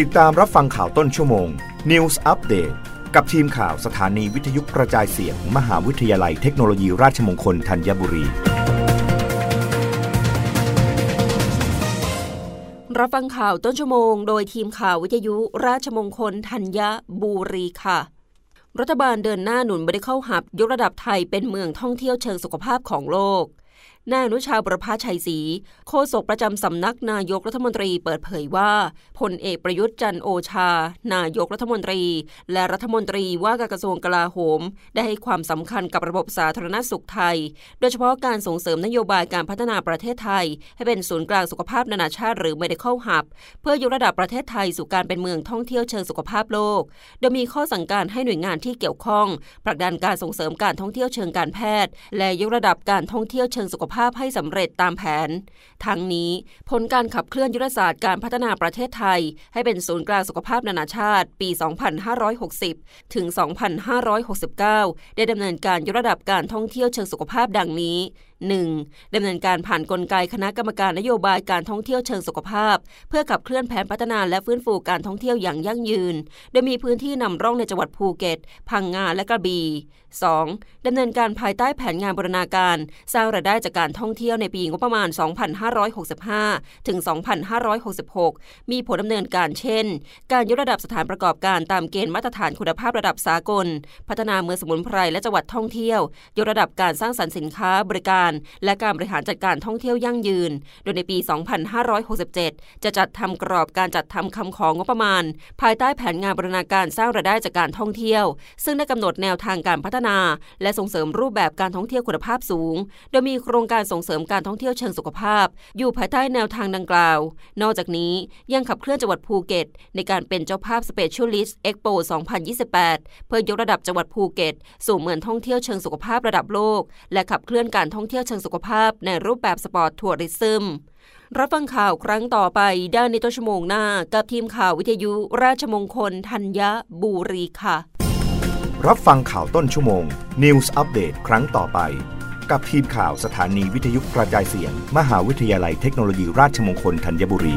ติดตามรับฟังข่าวต้นชั่วโมง News Update กับทีมข่าวสถานีวิทยุกระจายเสียงมมหาวิทยาลัยเทคโนโลยีราชมงคลธัญบุรี รับฟังข่าวต้นชั่วโมง โดยทีมข่าววิทยุราชมงคลธัญบุรีค่ะ รัฐบาลเดินหน้าหนุนบริเข้าหับยกระดับไทยเป็นเมืองท่องเที่ยวเชิงสุขภาพของโลกนายอนุชาบรพาชัยศรีโฆษกประจำสำนักนายกรัฐมนตรีเปิดเผยว่าพลเอกประยุทธ์จันโอชา นายกรัฐมนตรี และรัฐมนตรีว่าการกระทรวงกลาโหม ได้ให้ความสำคัญกับระบบสาธารณสุขไทย โดยเฉพาะการส่งเสริมนโยบายการพัฒนาประเทศไทย ให้เป็นศูนย์กลางสุขภาพนานาชาติหรือ medical hub เพื่อยกระดับประเทศไทยสู่การเป็นเมืองท่องเที่ยวเชิงสุขภาพโลก โดยมีข้อสั่งการให้หน่วยงานที่เกี่ยวข้องผลักดันการส่งเสริมการท่องเที่ยวเชิงการแพทย์ และยกระดับการท่องเที่ยวเชิงสุขภาพให้สำเร็จตามแผน ทั้งนี้ผลการขับเคลื่อนยุทธศาสตร์การพัฒนาประเทศไทย ให้เป็นศูนย์กลางสุขภาพนานาชาติ ปี 2560 ถึง 2569 ได้ดำเนินการยกระดับการท่องเที่ยวเชิงสุขภาพดังนี้ 1. ดำเนินการผ่านนกลไกคณะกรรมการนโยบายการท่องเที่ยวเชิงสุขภาพ เพื่อขับเคลื่อนแผนพัฒนาและฟื้นฟูการท่องเที่ยวอย่างยั่งยืน โดยมีพื้นที่นำร่องในจังหวัดภูเก็ต พังงาและกระบี่ 2. ดำเนินการภายใต้แผนงานบรณาการ สร้างรายได้จากการท่องเที่ยวในปีงบประมาณ 2565 ถึง 2566 มีผลดำเนินการเช่น การยกระดับสถานประกอบการตามเกณฑ์มาตรฐานคุณภาพระดับสากล พัฒนาเมืองสมุนไพรและจังหวัดท่องเที่ยวยกระดับการสร้างสรรค์สินค้าบริการและการบริหารจัดการท่องเที่ยวยั่งยืน โดยในปี 2567 จะจัดทำกรอบการจัดทำคำของงบประมาณ ภายใต้แผนงานบูรณาการสร้างรายได้จากการท่องเที่ยว ซึ่งได้กำหนดแนวทางการพัฒนา และส่งเสริมรูปแบบการท่องเที่ยวคุณภาพสูง โดยมีโครงการส่งเสริมการท่องเที่ยวเชิงสุขภาพ อยู่ภายใต้แนวทางดังกล่าว นอกจากนี้ยังขับเคลื่อนจังหวัดภูเก็ต ในการเป็นเจ้าภาพ Specialised Expo 2028 เพื่อยกระดับจังหวัดภูเก็ต สู่เมืองท่องเที่ยวเชิงสุขภาพระดับโลก และขับเคลื่อนการท่องเที่ยวเชิงสุขภาพในรูปแบบ Sport Tourismรับฟังข่าวครั้งต่อไปด้านในต้นชั่วโมงหน้า กับทีมข่าววิทยุราชมงคลธัญบุรีค่ะ รับฟังข่าวต้นชั่วโมง News อัปเดตครั้งต่อไป กับทีมข่าวสถานีวิทยุกระจายเสียง มหาวิทยาลัยเทคโนโลยีราชมงคลธัญบุรี